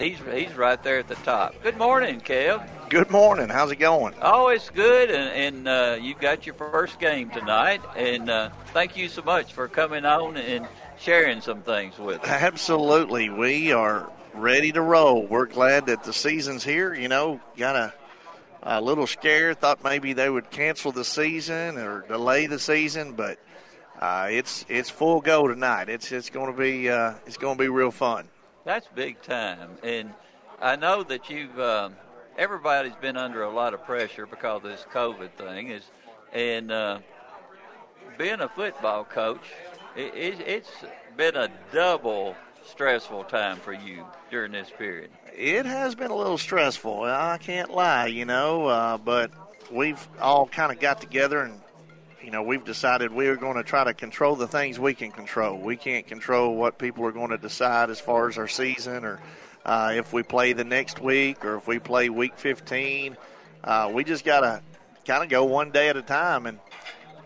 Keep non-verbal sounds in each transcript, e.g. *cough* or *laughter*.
He's he's right there at the top. Good morning, Kev. Good morning. How's it going? Oh, it's good, and, and uh, you got your first game tonight, and uh, thank you so much for coming on and sharing some things with us. Absolutely, we are ready to roll. We're glad that the season's here. You know, got a, a little scare, thought maybe they would cancel the season or delay the season, but uh, it's it's full go tonight. It's it's going to be uh, it's going to be real fun. That's big time. And I know that you've, um, everybody's been under a lot of pressure because of this COVID thing. Is, and uh, being a football coach, it, it, it's been a double stressful time for you during this period. It has been a little stressful. I can't lie, you know, uh, but we've all kind of got together and you know, we've decided we are going to try to control the things we can control. We can't control what people are going to decide as far as our season or uh, if we play the next week or if we play week 15. Uh, we just got to kind of go one day at a time. And,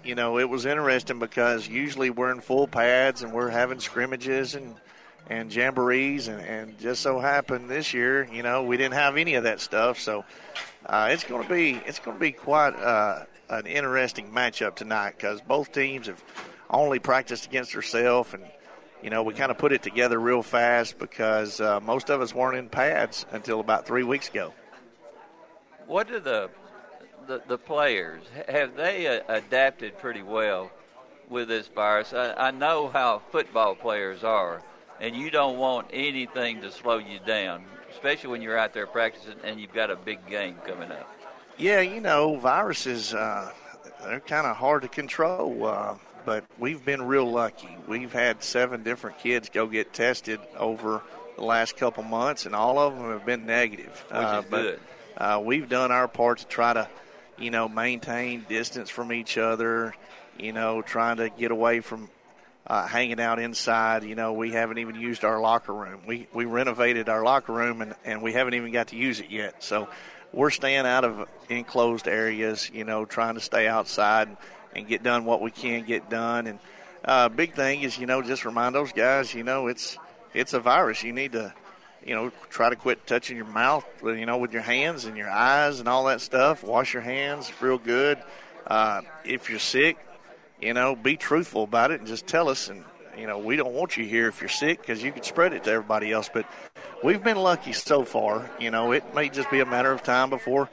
you know, it was interesting because usually we're in full pads and we're having scrimmages and, and jamborees. And, and just so happened this year, you know, we didn't have any of that stuff. So uh, it's going to be, it's going to be quite, uh, an interesting matchup tonight because both teams have only practiced against themselves, and you know we kind of put it together real fast because uh, most of us weren't in pads until about three weeks ago. What do the the, the players have they uh, adapted pretty well with this virus? I, I know how football players are, and you don't want anything to slow you down, especially when you're out there practicing and you've got a big game coming up. Yeah, you know, viruses, uh, they're kind of hard to control, uh, but we've been real lucky. We've had seven different kids go get tested over the last couple months, and all of them have been negative. Which uh, is but, good. Uh, we've done our part to try to, you know, maintain distance from each other, you know, trying to get away from uh, hanging out inside. You know, we haven't even used our locker room. We we renovated our locker room and, and we haven't even got to use it yet. So we're staying out of enclosed areas, you know, trying to stay outside and get done what we can get done. And uh, big thing is, you know, just remind those guys, you know, it's it's a virus. You need to, you know, try to quit touching your mouth, you know, with your hands and your eyes and all that stuff. Wash your hands real good. Uh, if you're sick, you know, be truthful about it and just tell us. And you know, we don't want you here if you're sick because you could spread it to everybody else. But we've been lucky so far. You know, it may just be a matter of time before,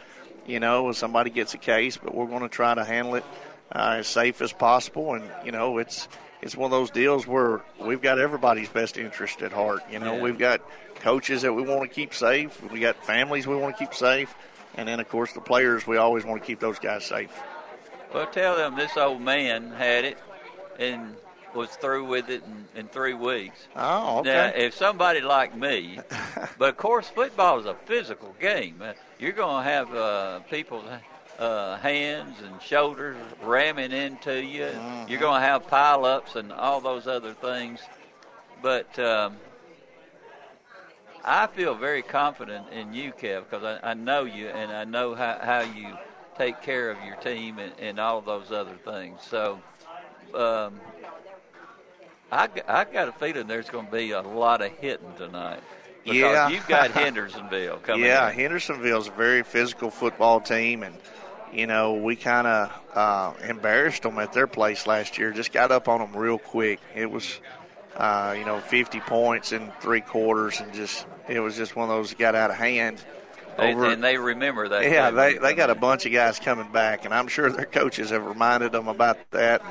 you know, somebody gets a case, but we're going to try to handle it uh, as safe as possible. And, you know, it's it's one of those deals where we've got everybody's best interest at heart. You know, Yeah. we've got coaches that we want to keep safe, we got families we want to keep safe, and then, of course, the players, we always want to keep those guys safe. Well, tell them this old man had it and was through with it in, in three weeks. Oh, okay. Now, if somebody like me, *laughs* but of course, football is a physical game. You're going to have uh, people's uh, hands and shoulders ramming into you. You're going to have pile-ups and all those other things. But um, I feel very confident in you, Kev, because I, I know you and I know how, how you take care of your team and, and all those other things. So um, I, I got a feeling there's going to be a lot of hitting tonight. Yeah. you've got *laughs* Hendersonville coming Yeah, in. Hendersonville's a very physical football team, and you know we kind of uh, embarrassed them at their place last year. Just got up on them real quick. It was, uh, you know, 50 points in three quarters, and just it was just one of those that got out of hand. They- Over, and they remember that. yeah, they they got a bunch of guys coming back, and I'm sure their coaches have reminded them about that.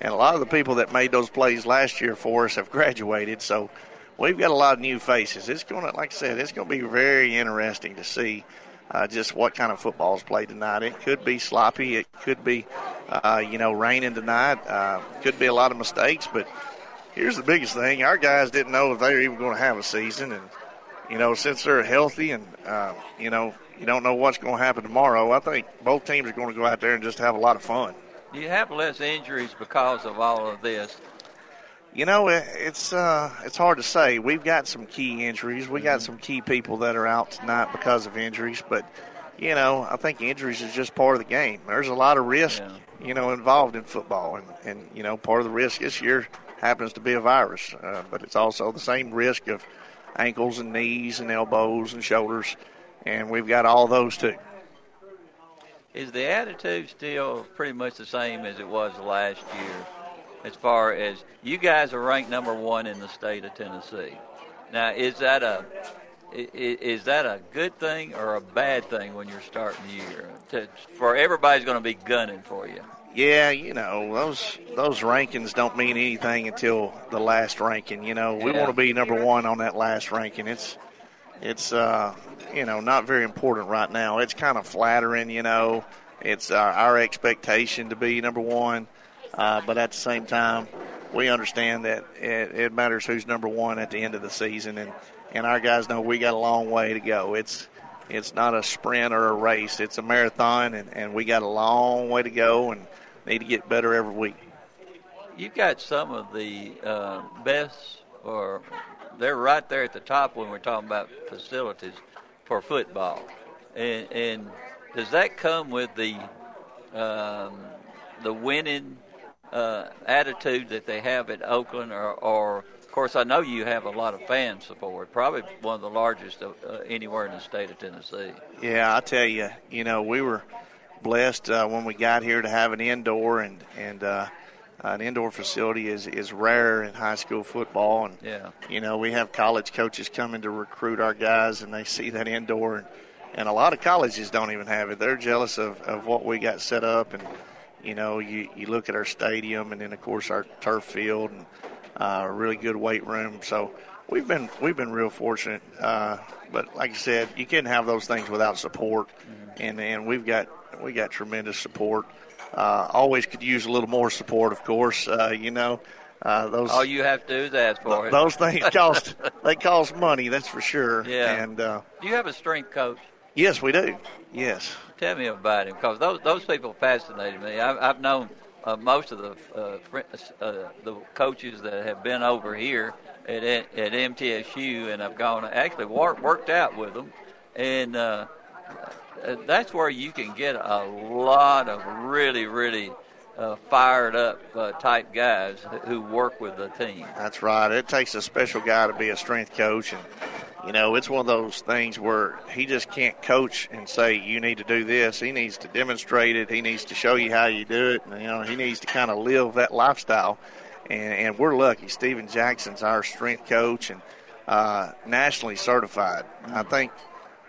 And a lot of the people that made those plays last year for us have graduated, so we've got a lot of new faces. It's going to, like I said, it's going to be very interesting to see uh, just what kind of football is played tonight. It could be sloppy, it could be, uh, you know, raining tonight, uh, could be a lot of mistakes, but here's the biggest thing: our guys didn't know if they were even going to have a season, and you know, since they're healthy and uh, you know, you don't know what's going to happen tomorrow. I think both teams are going to go out there and just have a lot of fun. Do you have less injuries because of all of this? You know, it's uh, it's hard to say. We've got some key injuries. We got some key people that are out tonight because of injuries, but you know, I think injuries is just part of the game. There's a lot of risk, Yeah. you know, involved in football, and and you know, part of the risk this year happens to be a virus, uh, but it's also the same risk of ankles and knees and elbows and shoulders, and we've got all those too. Is the attitude still pretty much the same as it was last year? As far as you guys are ranked number one in the state of Tennessee. Now, is that a is that a good thing or a bad thing when you're starting the year? To, for everybody's going to be gunning for you. Yeah, you know those those rankings don't mean anything until the last ranking. You know, we Yeah. want to be number one on that last ranking. It's it's uh, you know not very important right now. It's kind of flattering. You know, it's our, our expectation to be number one, uh, but at the same time, we understand that it, it matters who's number one at the end of the season, and and our guys know we got a long way to go. It's it's not a sprint or a race. It's a marathon, and, and we got a long way to go and need to get better every week. You've got some of the uh, best, or they're right there at the top when we're talking about facilities for football. And, and does that come with the um, the winning uh, attitude that they have at Oakland, or, or of course I know you have a lot of fan support, probably one of the largest uh, anywhere in the state of Tennessee. Yeah, I tell you, you know, we were blessed uh, when we got here to have an indoor, and and uh, an indoor facility is is rare in high school football, and Yeah. you know we have college coaches coming to recruit our guys, and they see that indoor, and, and a lot of colleges don't even have it. They're jealous of, of what we got set up, and you know you you look at our stadium, and then of course our turf field, and uh, a really good weight room. So we've been we've been real fortunate. Uh, but like I said, you can't have those things without support, and and we've got we got tremendous support. Uh, always could use a little more support, of course. Uh, you know, uh, those All you have to do is ask for it. those things *laughs* cost they cost money, that's for sure. Yeah. And uh, Do you have a strength coach? yes, we do. Yes. Tell me about him, because those those people fascinated me. I've, I've known uh, most of the uh, uh, the coaches that have been over here at at MTSU, and I've gone actually work, worked out with them, and that's where you can get a lot of really really uh, fired up uh, type guys who work with the team. That's right. It takes a special guy to be a strength coach, and you know it's one of those things where he just can't coach and say you need to do this. He needs to demonstrate it. He needs to show you how you do it. And, you know, he needs to kind of live that lifestyle. And, and we're lucky. Steven Jackson's our strength coach and uh, nationally certified. I think.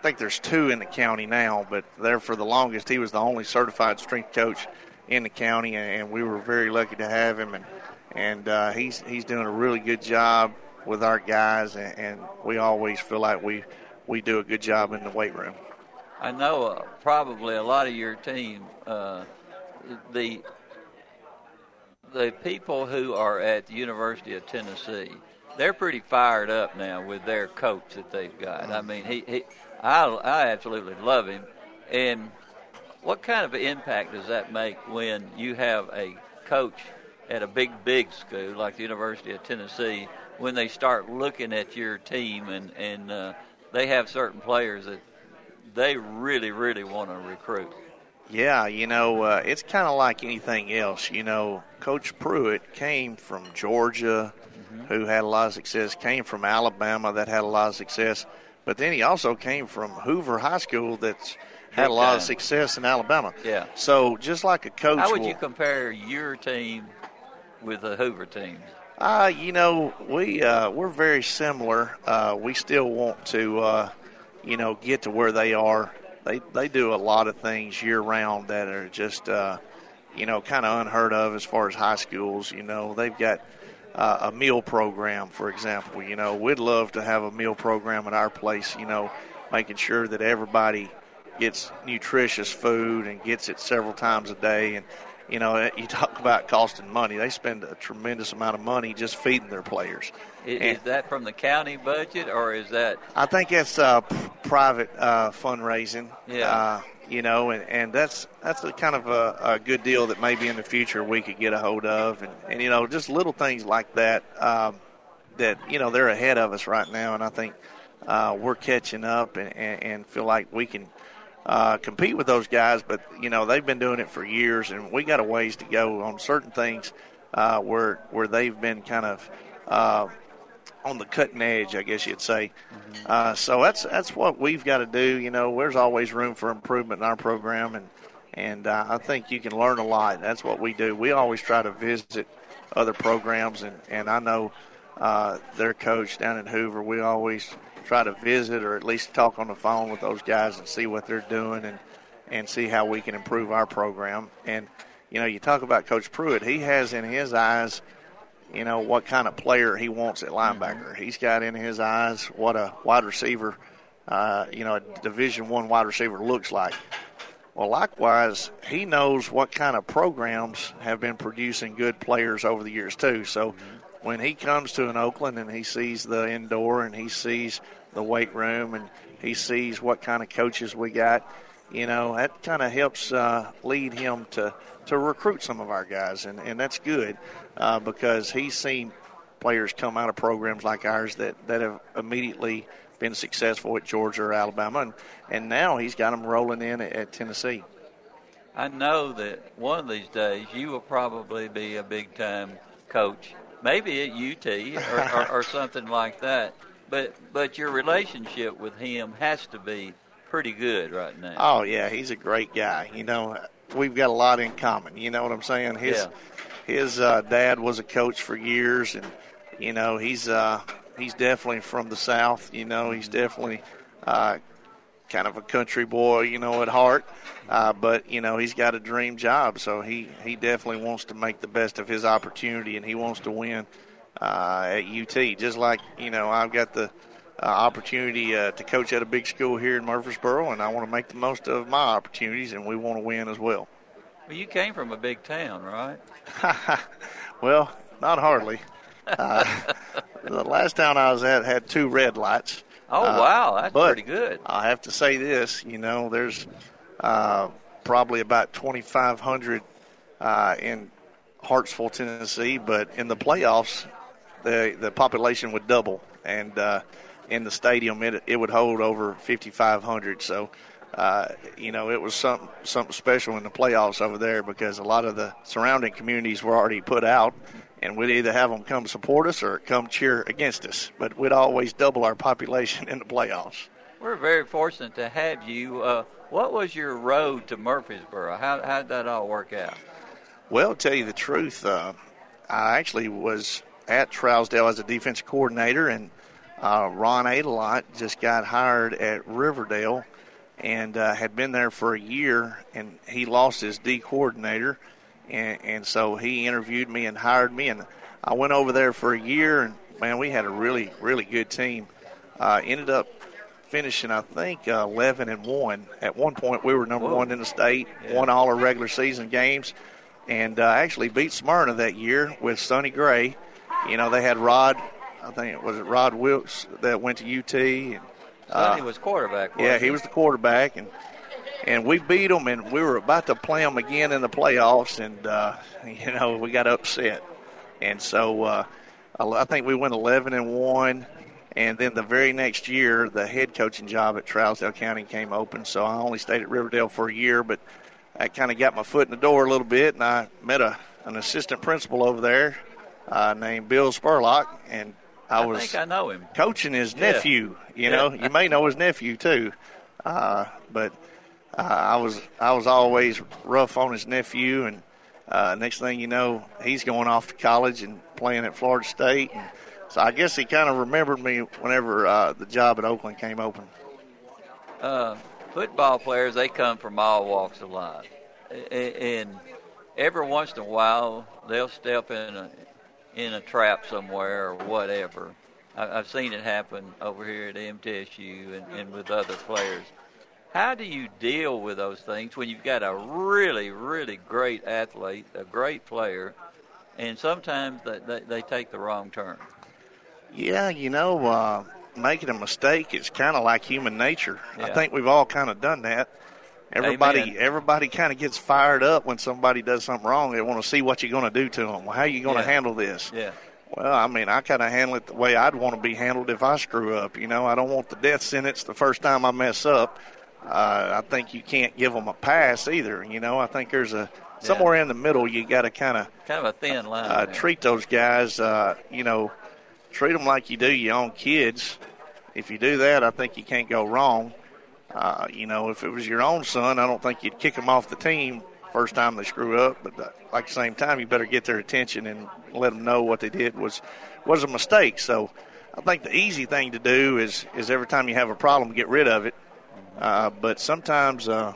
I think there's two in the county now, but there for the longest, he was the only certified strength coach in the county, and, we were very lucky to have him. And and uh, he's he's doing a really good job with our guys, and, and we always feel like we we do a good job in the weight room. I know uh, probably a lot of your team, uh, the the people who are at the University of Tennessee, they're pretty fired up now with their coach that they've got. I mean, he, he I, I absolutely love him. And what kind of impact does that make when you have a coach at a big, big school like the University of Tennessee when they start looking at your team and, and uh, they have certain players that they really, really want to recruit? Yeah, you know, uh, it's kind of like anything else. You know, Coach Pruitt came from Georgia, who had a lot of success, came from Alabama, that had a lot of success, but then he also came from Hoover High School, that's had a lot of success in Alabama. Yeah. So just like a coach, How would will- you compare your team with the Hoover team? Uh, you know, we uh, we're very similar. Uh, we still want to, uh, you know, get to where they are. They they do a lot of things year round that are just, uh, you know, kind of unheard of as far as high schools. You know, they've got uh, a meal program, for example. You know, we'd love to have a meal program at our place. You know, making sure that everybody gets nutritious food and gets it several times a day and you know, you talk about costing money. They spend a tremendous amount of money just feeding their players. I- And- Is that from the county budget or is that I think it's uh, p- private uh, fundraising. Yeah. Uh, you know, and, and that's that's a kind of a, a good deal that maybe in the future we could get a hold of, and, and you know, just little things like that. Um, that you know they're ahead of us right now, and I think uh, we're catching up and, and, and feel like we can uh, compete with those guys. But you know they've been doing it for years, and we got a ways to go on certain things uh, where where they've been kind of uh, on the cutting edge, I guess you'd say. Uh, so that's that's what we've got to do. You know, there's always room for improvement in our program, and and uh, I think you can learn a lot. That's what we do. We always try to visit other programs, and and I know uh, their coach down in Hoover. We always try to visit or at least talk on the phone with those guys and see what they're doing and and see how we can improve our program. And you know, you talk about Coach Pruitt. He has in his eyes you know what kind of player he wants at linebacker. He's got in his eyes what a wide receiver, uh, you know, a Division One wide receiver looks like. Well, likewise, he knows what kind of programs have been producing good players over the years too. So when he comes to an Oakland and he sees the indoor and he sees the weight room and he sees what kind of coaches we got, you know, that kind of helps uh, lead him to to recruit some of our guys, and, and that's good uh, because he's seen players come out of programs like ours that, that have immediately been successful at Georgia or Alabama, and, and now he's got them rolling in at, at Tennessee. I know that one of these days you will probably be a big time coach, maybe at UT or, or, or something like that. But but your relationship with him has to be pretty good right now. Oh yeah, he's a great guy. You know, we've got a lot in common. You know what I'm saying? His Yeah. his uh, dad was a coach for years, and you know he's uh, he's definitely from the South. You know, he's definitely uh, kind of a country boy. You know, at heart, uh, but you know he's got a dream job, so he he definitely wants to make the best of his opportunity, and he wants to win uh, at UT. Just like you know, I've got the uh, opportunity uh, to coach at a big school here in Murfreesboro, and I want to make the most of my opportunities, and we want to win as well. Well, you came from a big town, right? *laughs* well, not hardly. Uh, *laughs* the last town I was at had two red lights. Oh Uh, wow, that's pretty good. I have to say this, you know, there's uh, probably about 2,500 uh, in Hartsville, Tennessee, but in the playoffs, the the population would double, and uh, in the stadium, it it would hold over 5,500. So. Uh, you know, it was something something special in the playoffs over there because a lot of the surrounding communities were already put out, and we'd either have them come support us or come cheer against us. But we'd always double our population in the playoffs. We're very fortunate to have you. Uh, what was your road to Murfreesboro? How how did that all work out? Well, to tell you the truth, uh, I actually was at Trousdale as a defense coordinator, and uh, Ron Aydelott just got hired at Riverdale and uh, had been there for a year, and he lost his D coordinator, and, and so he interviewed me and hired me, and I went over there for a year, and man, we had a really, really good team. Uh, ended up finishing, I think, uh, 11 and one. At one point, we were number Whoa. one in the state, Yeah. won all our regular season games, and uh, actually beat Smyrna that year with Sonny Gray. You know, they had Rod, I think it was Rod Wilkes that went to UT, and Sonny was quarterback. yeah, he was the quarterback, and and we beat them, and we were about to play them again in the playoffs, and uh, *laughs* you know we got upset, and so uh, I I think we went 11 and one, and then the very next year the head coaching job at Trousdale County came open, so I only stayed at Riverdale for a year, but that kind of got my foot in the door a little bit, and I met a an assistant principal over there uh, named Bill Spurlock, and I, I was think I know him. coaching his Yeah. nephew. You know, you may know his nephew too, uh, but uh, I was I was always rough on his nephew, and uh, next thing you know, he's going off to college and playing at Florida State. And so I guess he kind of remembered me whenever uh, the job at Oakland came open. uh, football players they come from all walks of life, and every once in a while they'll step in a in a trap somewhere or whatever. I've seen it happen over here at MTSU and, and with other players. How do you deal with those things when you've got a really, really great athlete, a great player, and sometimes they, they, they take the wrong turn? Yeah, you know, uh, making a mistake is kind of like human nature. I think we've all kind of done that. Everybody, Amen. everybody kind of gets fired up when somebody does something wrong. They want to see what you're going to do to them. Well, how are you going to Yeah. handle this? Yeah. Well, I mean, I kind of handle it the way I'd want to be handled if I screw up. You know, I don't want the death sentence the first time I mess up. Uh, I think you can't give them a pass either. You know, I think there's a somewhere in the middle you got to kind of Kind of a thin line. uh, treat those guys, uh, you know, treat them like you do your own kids. If you do that, I think you can't go wrong. Uh, you know, if it was your own son, I don't think you'd kick them off the team first time they screw up. But uh, like the same time, you better get their attention and let them know what they did was was a mistake. So I think the easy thing to do is is every time you have a problem, get rid of it. Uh, but sometimes, uh,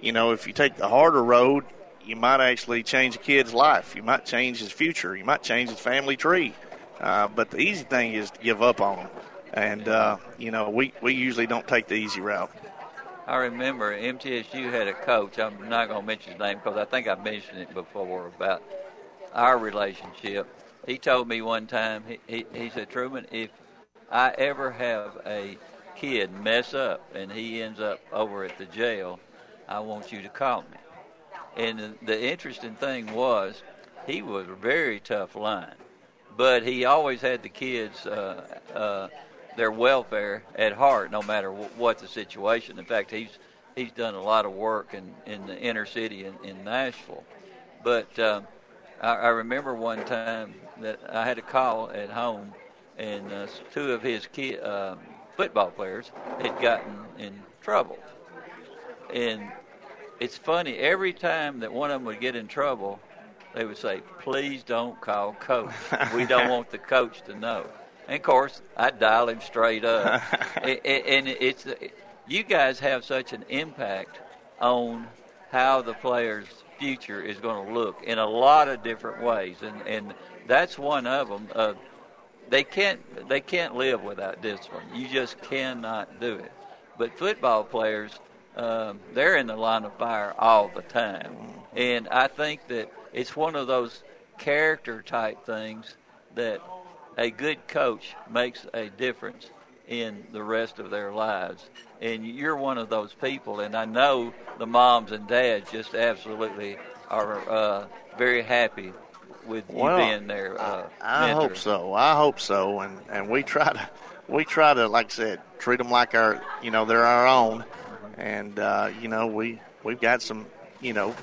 you know, if you take the harder road, you might actually change a kid's life. You might change his future. You might change his family tree. Uh, but the easy thing is to give up on them. And, uh, you know, we, we usually don't take the easy route. I remember MTSU had a coach. I'm not going to mention his name because I think I mentioned it before about our relationship. He told me one time, he, he, he said, Truman, if I ever have a kid mess up and he ends up over at the jail, I want you to call me. And the, interesting thing was, he was a very tough line, but he always had the kids uh, uh, their welfare at heart, no matter w- what the situation. In fact, he's he's done a lot of work in in the inner city in, in Nashville. But um, I, I remember one time that I had a call at home, and uh, two of his kid, uh, football players had gotten in trouble, and it's funny every time that one of them would get in trouble, they would say, "Please don't call coach. We don't want the coach to know." And of course, I dial him straight up. *laughs* and it's you guys have such an impact on how the player's future is going to look in a lot of different ways, and and that's one of them. Uh, they can't they can't live without discipline. You just cannot do it. But football players, um, they're in the line of fire all the time, and I think that it's one of those character type things that a good coach makes a difference in the rest of their lives. And you're one of those people, and I know the moms and dads just absolutely are uh, very happy with you well, being there. Uh, I, I hope so. I hope so, and and we try to we try to like I said treat them like our you know they're our own, and uh, you know we we've got some you know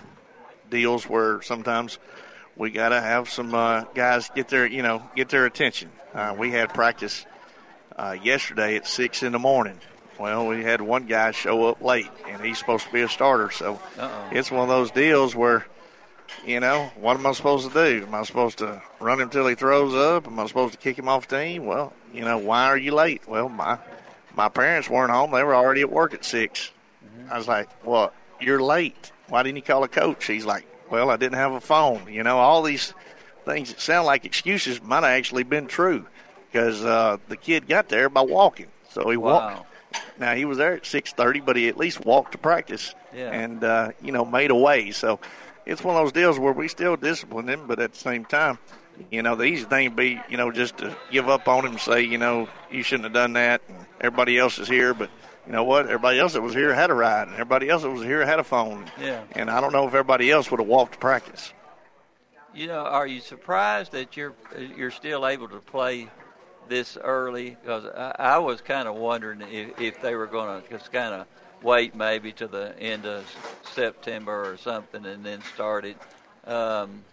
deals where sometimes we got to have some uh, guys get their you know get their attention. Uh, we had practice uh, yesterday at six in the morning. Well, we had one guy show up late, and he's supposed to be a starter. So Uh-oh. it's one of those deals where, you know, what am I supposed to do? Am I supposed to run him till he throws up? Am I supposed to kick him off the team? Well, you know, why are you late? Well, my my parents weren't home; they were already at work at 6 mm-hmm. I was like, "Well, you're late. Why didn't you call a coach?" He's like, well, I didn't have a phone. You know, all these things that sound like excuses might have actually been true because uh, the kid got there by walking. So he wow. walked. Now he was there at six thirty, but he at least walked to practice yeah. and uh, you know made a way. So it's one of those deals where we still discipline him, but at the same time, you know, the easy thing be you know just to give up on him, and say you know you shouldn't have done that, and everybody else is here, but you know what? Everybody else that was here had a ride, and everybody else that was here had a phone. Yeah. And I don't know if everybody else would have walked to practice. You know, are you surprised that you're you're still able to play this early? Because I, I was kind of wondering if, if they were going to just kind of wait maybe to the end of September or something and then start it. Um,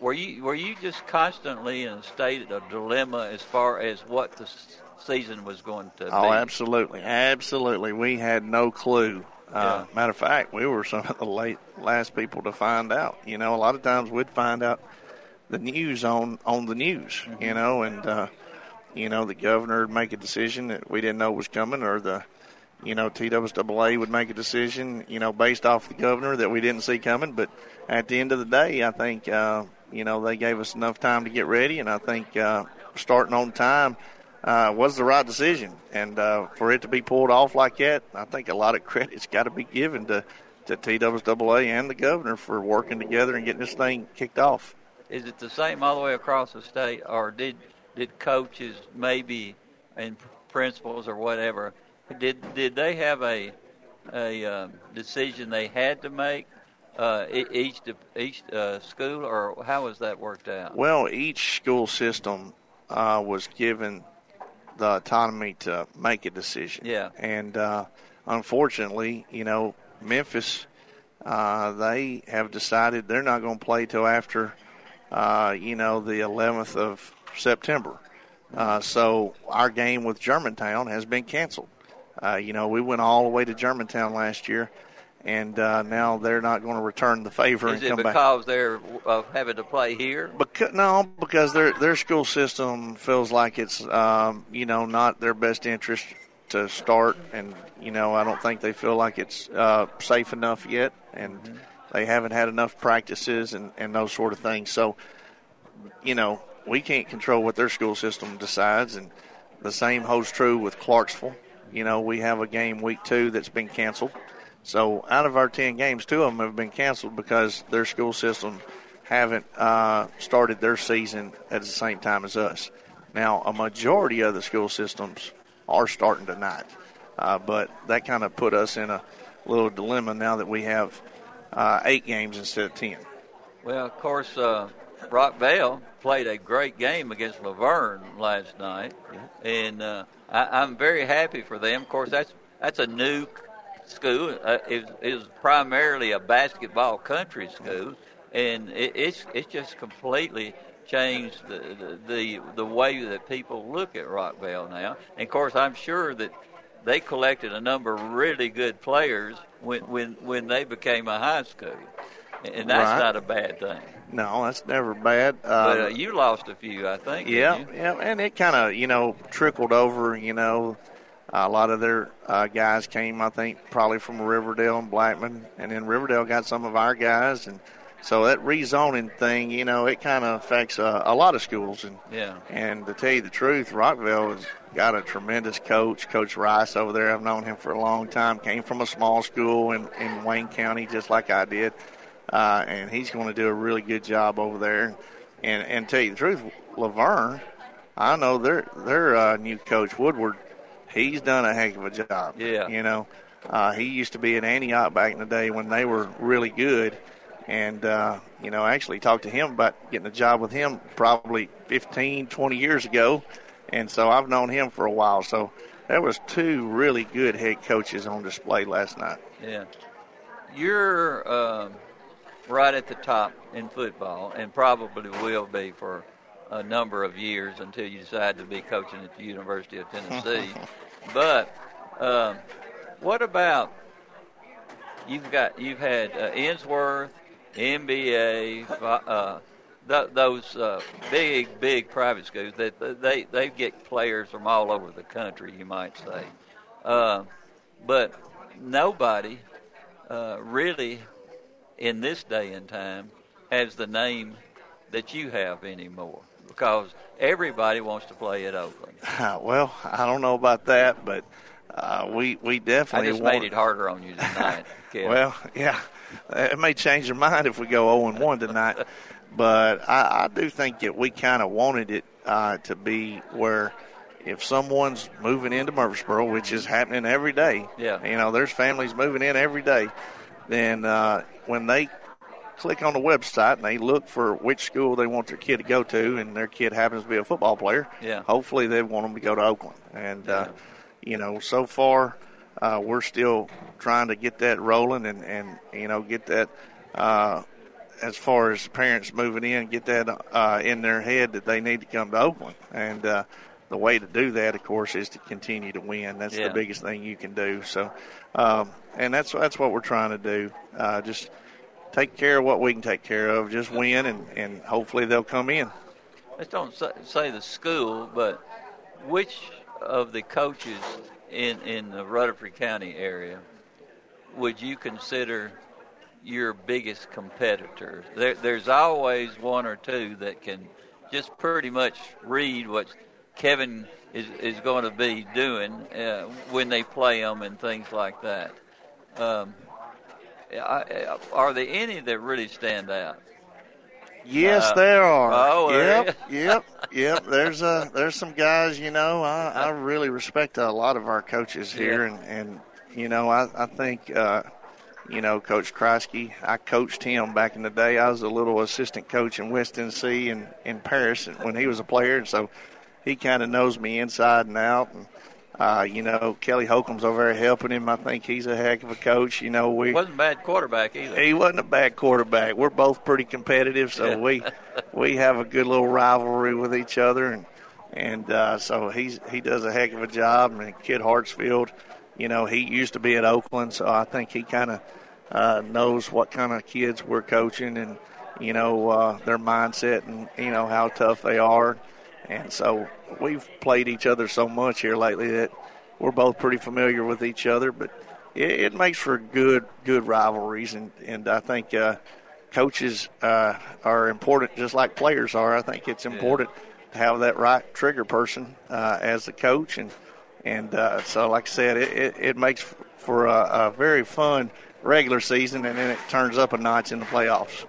were you were you just constantly in a state of dilemma as far as what the season was going to oh, be. absolutely, absolutely. We had no clue. Uh, yeah. Matter of fact, we were some of the late last people to find out. You know, a lot of times we'd find out the news on on the news. Mm-hmm. You know, and uh, you know the governor would make a decision that we didn't know was coming, or the you know TSSAA would make a decision. You know, based off the governor that we didn't see coming. But at the end of the day, I think uh, you know they gave us enough time to get ready, and I think uh, starting on time uh, was the right decision. And uh, for it to be pulled off like that, I think a lot of *laughs* credit's got to be given to, to TSSAA and the governor for working together and getting this thing kicked off. Is it the same all the way across the state, or did did coaches maybe and principals or whatever did did they have a a uh, decision they had to make uh, each each uh, school, or how was that worked out? Well, each school system uh, was given the autonomy to make a decision. Yeah. And uh, unfortunately, you know, Memphis, uh, they have decided they're not going to play till after, uh, you know, the 11th of September. Uh, so our game with Germantown has been canceled. Uh, you know, we went all the way to Germantown last year, and uh, now they're not going to return the favor Is and it come back. because they're uh, having to play here? Because, no, because their their school system feels like it's um, you know not their best interest to start, and you know I don't think they feel like it's uh, safe enough yet, and they haven't had enough practices and, and those sort of things. So, you know, we can't control what their school system decides, and the same holds true with Clarksville. You know, we have a game week two that's been canceled. So out of our ten games, two of them have been canceled because their school system haven't uh, started their season at the same time as us. Now, a majority of the school systems are starting tonight, uh, but that kind of put us in a little dilemma now that we have uh, eight games instead of ten. Well, of course, uh, Rockvale played a great game against La Vergne last night, and uh, I, I'm very happy for them. Of course, that's that's a new school. Uh, it, it was primarily a basketball country school, and it, it's it's just completely changed the, the the way that people look at Rockvale now. And of course, I'm sure that they collected a number of really good players when when when they became a high school, and that's Right. not a bad thing. No, that's never bad. But uh, Um, you lost a few, I think. Yeah, yeah, and it kind of you know trickled over. You know, a lot of their uh, guys came, I think, probably from Riverdale and Blackman, and then Riverdale got some of our guys, and so that rezoning thing, you know, it kind of affects uh, a lot of schools. And Yeah. and to tell you the truth, Rockvale has got a tremendous coach, Coach Rice over there. I've known him for a long time. Came from a small school in in Wayne County, just like I did uh, and he's going to do a really good job over there. And and tell you the truth, La Vergne, I know their their uh, new coach Woodward, he's done a heck of a job. Yeah. you know, uh, he used to be at Antioch back in the day when they were really good. And, uh, you know, I actually talked to him about getting a job with him probably 15, 20 years ago. And so I've known him for a while. So there was two really good head coaches on display last night. Yeah. You're um, right at the top in football, and probably will be for a number of years until you decide to be coaching at the University of Tennessee. *laughs* but um, what about you've got you've had uh, Ensworth, MBA, uh, th- those uh, big big private schools that that they they get players from all over the country. You might say, uh, but nobody uh, really in this day and time has the name that you have anymore because everybody wants to play at Oakland. *laughs* well, I don't know about that, but uh, we we I definitely just want. made it harder on you tonight. *laughs* Kevin. Well, yeah, it may change their mind if we go 0 and 1 tonight, but I, I do think that we kind of wanted it uh, to be where if someone's moving into Murfreesboro, which is happening every day, Yeah. you know, there's families moving in every day, then uh, when they click on the website and they look for which school they want their kid to go to, and their kid happens to be a football player, Yeah. hopefully they want them to go to Oakland. And, uh, you know, so far uh, we're still trying to get that rolling and, and you know, get that uh, as far as parents moving in, get that uh, in their head that they need to come to Oakland. And uh, the way to do that, of course, is to continue to win. That's Yeah. the biggest thing you can do. So, um, and that's that's what we're trying to do. Uh, just take care of what we can take care of. Just win, and, and hopefully they'll come in. let's don't say, the school, but which of the coaches in in the Rutherford County area would you consider your biggest competitor? There, there's always one or two that can just pretty much read what Kevin is is going to be doing uh, when they play them and things like that. Um, I- I- are there any that really stand out? Yes, Uh, there are. oh, yep, *laughs* yep, yep. There's uh there's some guys. You know, I, I really respect a lot of our coaches here, Yeah. and and you know, I I think. uh you know, Coach Kreisky, I coached him back in the day. I was a little assistant coach in West Tennessee and in Paris when he was a player, and so he kind of knows me inside and out. And uh, you know, Kelly Holcomb's over there helping him. I think he's a heck of a coach. You know, we Wasn't a bad quarterback either. he wasn't a bad quarterback. We're both pretty competitive, so Yeah. we we have a good little rivalry with each other, and and uh, so he's he does a heck of a job. And Kid Hartsfield, you know, he used to be at Oakland, so I think he kind of uh, knows what kind of kids we're coaching and you know uh, their mindset and you know how tough they are. And so we've played each other so much here lately that we're both pretty familiar with each other. But it, it makes for good good rivalries, and and I think. Uh, coaches uh, are important just like players are. I think it's important yeah. to have that right trigger person uh, as the coach, and and uh, so like I said, it, it, it makes for a, a, very fun regular season, and then it turns up a notch in the playoffs.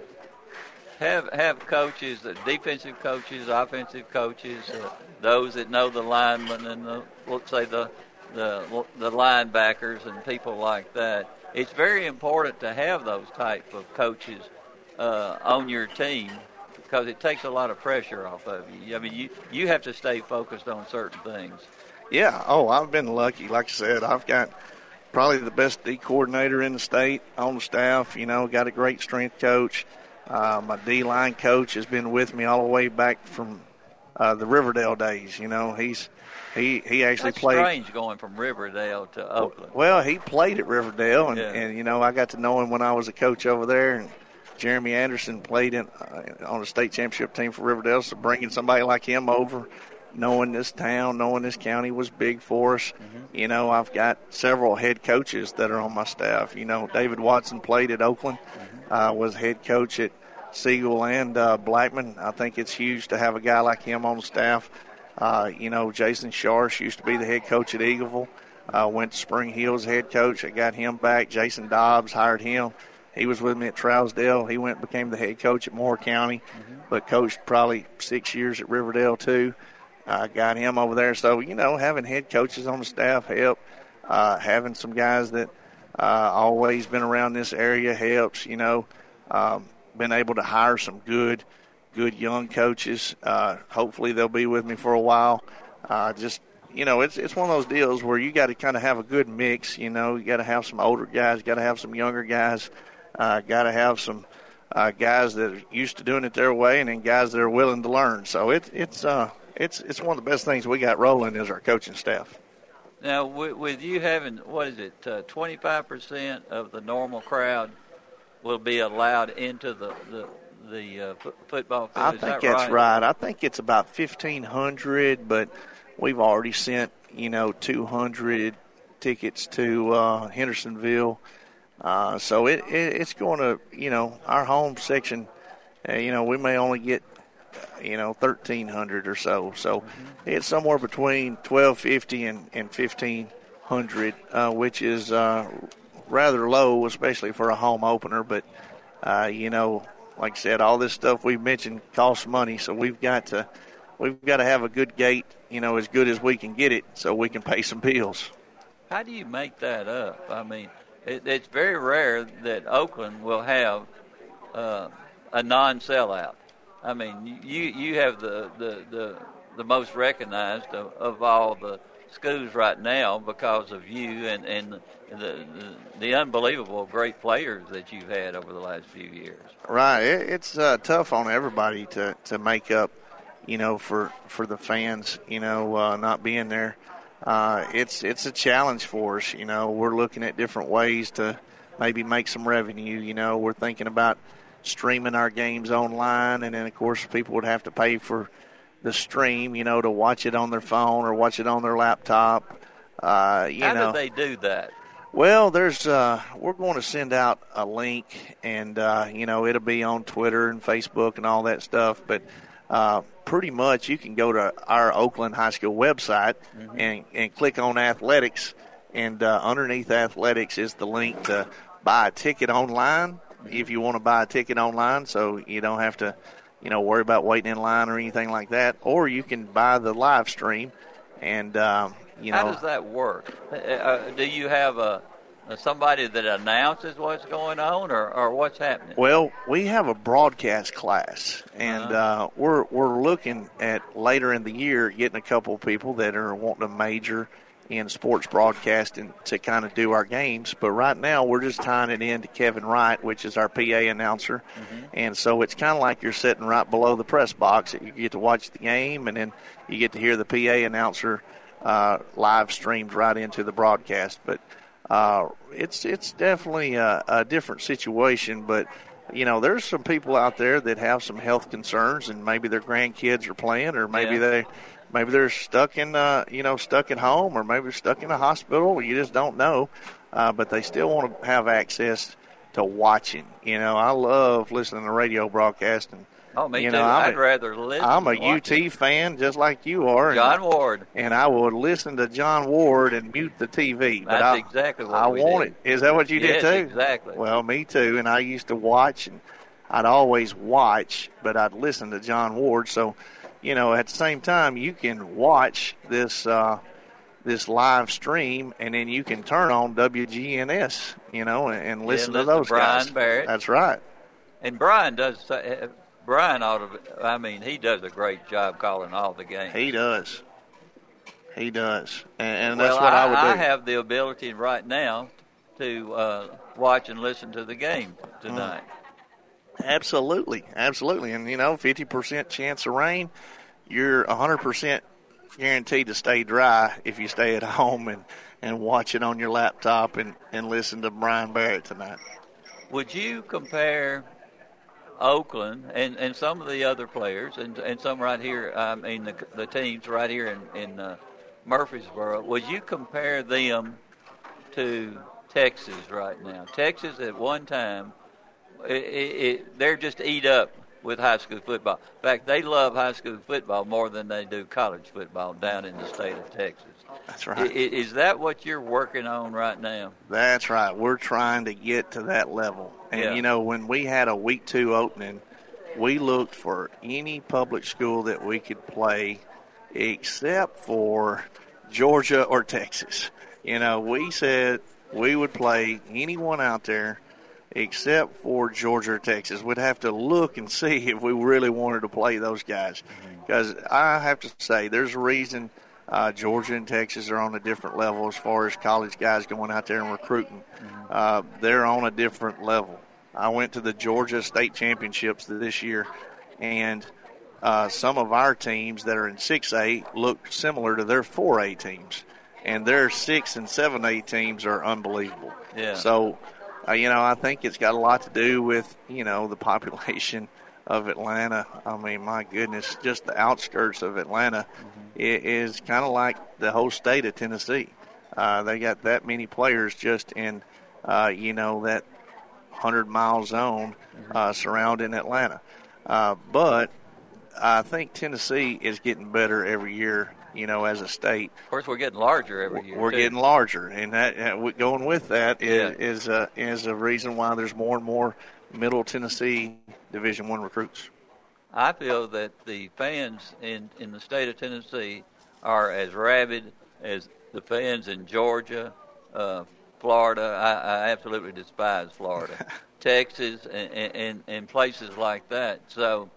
Have have coaches, uh, defensive coaches, offensive coaches, uh, those that know the linemen and the, let's say the the the linebackers and people like that. It's very important to have those type of coaches uh, on your team because it takes a lot of pressure off of you. I mean, you you have to stay focused on certain things. Yeah. Oh, I've been lucky. Like I said, I've got probably the best D coordinator in the state on the staff. You know, got a great strength coach. Uh, my D line coach has been with me all the way back from uh, the Riverdale days. You know, he's he he actually That's played. Strange going from Riverdale to Oakland. Well, he played at Riverdale, and, yeah. and you know I got to know him when I was a coach over there, and Jeremy Anderson played in uh, on a state championship team for Riverdale. So bringing somebody like him over, knowing this town, knowing this county was big for us. Mm-hmm. You know, I've got several head coaches that are on my staff. You know, David Watson played at Oakland, mm-hmm. Uh, was head coach at Siegel and uh, Blackman. I think it's huge to have a guy like him on the staff. Uh, you know, Jason Sharsh used to be the head coach at Eagleville. Uh, went to Spring Hills head coach. I got him back. Jason Dobbs hired him. He was with me at Trousdale. He went and became the head coach at Moore County, mm-hmm. but coached probably six years at Riverdale too. I uh, got him over there. So you know, having head coaches on the staff help. Uh, having some guys that uh, always been around this area helps. You know, um, been able to hire some good, good young coaches. Uh, hopefully, they'll be with me for a while. Uh, just you know, it's it's one of those deals where you got to kind of have a good mix. You know, you got to have some older guys, got to have some younger guys, uh, got to have some uh, guys that are used to doing it their way, and then guys that are willing to learn. So it's it's uh, it's it's one of the best things we got rolling is our coaching staff. Now, with, with you having what is it, twenty five percent of the normal crowd will be allowed into the the the uh, f- football field. I is think that that's right? I think it's about fifteen hundred, but we've already sent you know two hundred tickets to uh, Hendersonville. Uh, so it, it, it's going to, you know, our home section, uh, you know, we may only get, you know, 1,300 or so. So mm-hmm. it's somewhere between 1,250 and, and 1,500, uh, which is uh, rather low, especially for a home opener. But, uh, you know, like I said, all this stuff we've mentioned costs money, so we've got to we've got to have a good gate, you know, as good as we can get it, so we can pay some bills. How do you make that up? I mean, it, it's very rare that Oakland will have uh, a non-sellout. I mean, you you have the the the, the most recognized of, of all the schools right now because of you and and the, the, the unbelievable great players that you've had over the last few years. Right, it, it's uh, tough on everybody to to make up, you know, for for the fans, you know, uh, not being there uh, it's it's a challenge for us. You know, we're looking at different ways to maybe make some revenue. You know, we're thinking about streaming our games online, and then of course people would have to pay for the stream. You know, to watch it on their phone or watch it on their laptop. Uh, you How know, do they do that? Well, there's uh, we're going to send out a link, and uh, you know it'll be on Twitter and Facebook and all that stuff. But uh, pretty much you can go to our Oakland High School website mm-hmm. and, and click on athletics, and uh, underneath athletics is the link to buy a ticket online. If you want to buy a ticket online, so you don't have to, you know, worry about waiting in line or anything like that. Or you can buy the live stream, and um, you know. How does that work? Uh, uh do you have a somebody that announces what's going on, or, or what's happening? Well, we have a broadcast class, and uh-huh. uh, we're we're looking at later in the year getting a couple of people that are wanting to major in sports broadcasting to kind of do our games. But right now, we're just tying it in to Kevin Wright, which is our PA announcer. Mm-hmm. And so it's kind of like you're sitting right below the press box. You get to watch the game, and then you get to hear the PA announcer uh, live streamed right into the broadcast. But uh, it's it's definitely a, a different situation. But you know, there's some people out there that have some health concerns, and maybe their grandkids are playing, or maybe yeah. they maybe they're stuck in uh, you know stuck at home or maybe they're stuck in a hospital you just don't know uh, but they still want to have access to watching you know i love listening to radio broadcasting Oh, me you too. know, I'd a, rather listen. I'm a UT it. fan, just like you are. John and, Ward. And I would listen to John Ward and mute the TV. That's I, exactly what I want did. it. Is that what you yes, did too? exactly. Well, me too. And I used to watch, and I'd always watch, but I'd listen to John Ward. So you know, at the same time, you can watch this uh, this live stream, and then you can turn on WGNS, you know, and, and listen yeah, to those to Brian guys. Barrett. That's right. And Brian does. Uh, Brian ought to. I mean, he does a great job calling all the games. He does. He does, and, and well, that's what I, I, would do. I have the ability right now to uh, watch and listen to the game tonight. Mm. Absolutely, absolutely, and you know, fifty percent chance of rain. You're hundred percent guaranteed to stay dry if you stay at *laughs* home and and watch it on your laptop and and listen to Brian Barrett tonight. Would you compare Oakland and and some of the other players and and some right here? I mean, the the teams right here in in uh, Murfreesboro. Would you compare them to Texas right now? Texas at one time it, it, they're just eat up with high school football. In fact, they love high school football more than they do college football down in the state of Texas. That's right. Is that what you're working on right now? That's right. We're trying to get to that level. And, yeah. you know, when we had a week two opening, we looked for any public school that we could play except for Georgia or Texas. You know, we said we would play anyone out there except for Georgia or Texas. We'd have to look and see *laughs* if we really wanted to play those guys. Because mm-hmm. I have to say, there's a reason uh, Georgia and Texas are on a different level as far as college guys going out there and recruiting. Mm-hmm. Uh, they're on a different level. I went to the Georgia State Championships this year, and uh, some of our teams that are in 6A look similar to their 4A teams. And their 6 and 7A teams are unbelievable. Yeah. So uh, you know, I think it's got a lot to do with, you know, the population of Atlanta. I mean, my goodness, just the outskirts of Atlanta mm-hmm. is kind of like the whole state of Tennessee. Uh, they got that many players just in, uh, you know, that 100 mile zone mm-hmm. uh, surrounding Atlanta. Uh, but I think Tennessee is getting better every year you know, as a state. Of course, we're getting larger every year. We're too. getting larger, and that uh, going with that is yeah. is, uh, is a reason why there's more and more Middle Tennessee Division One recruits. I feel that the fans in in the state of Tennessee are as rabid as the fans in Georgia, uh, Florida. I, I absolutely despise Florida, *laughs* Texas, and, and and places like that. So.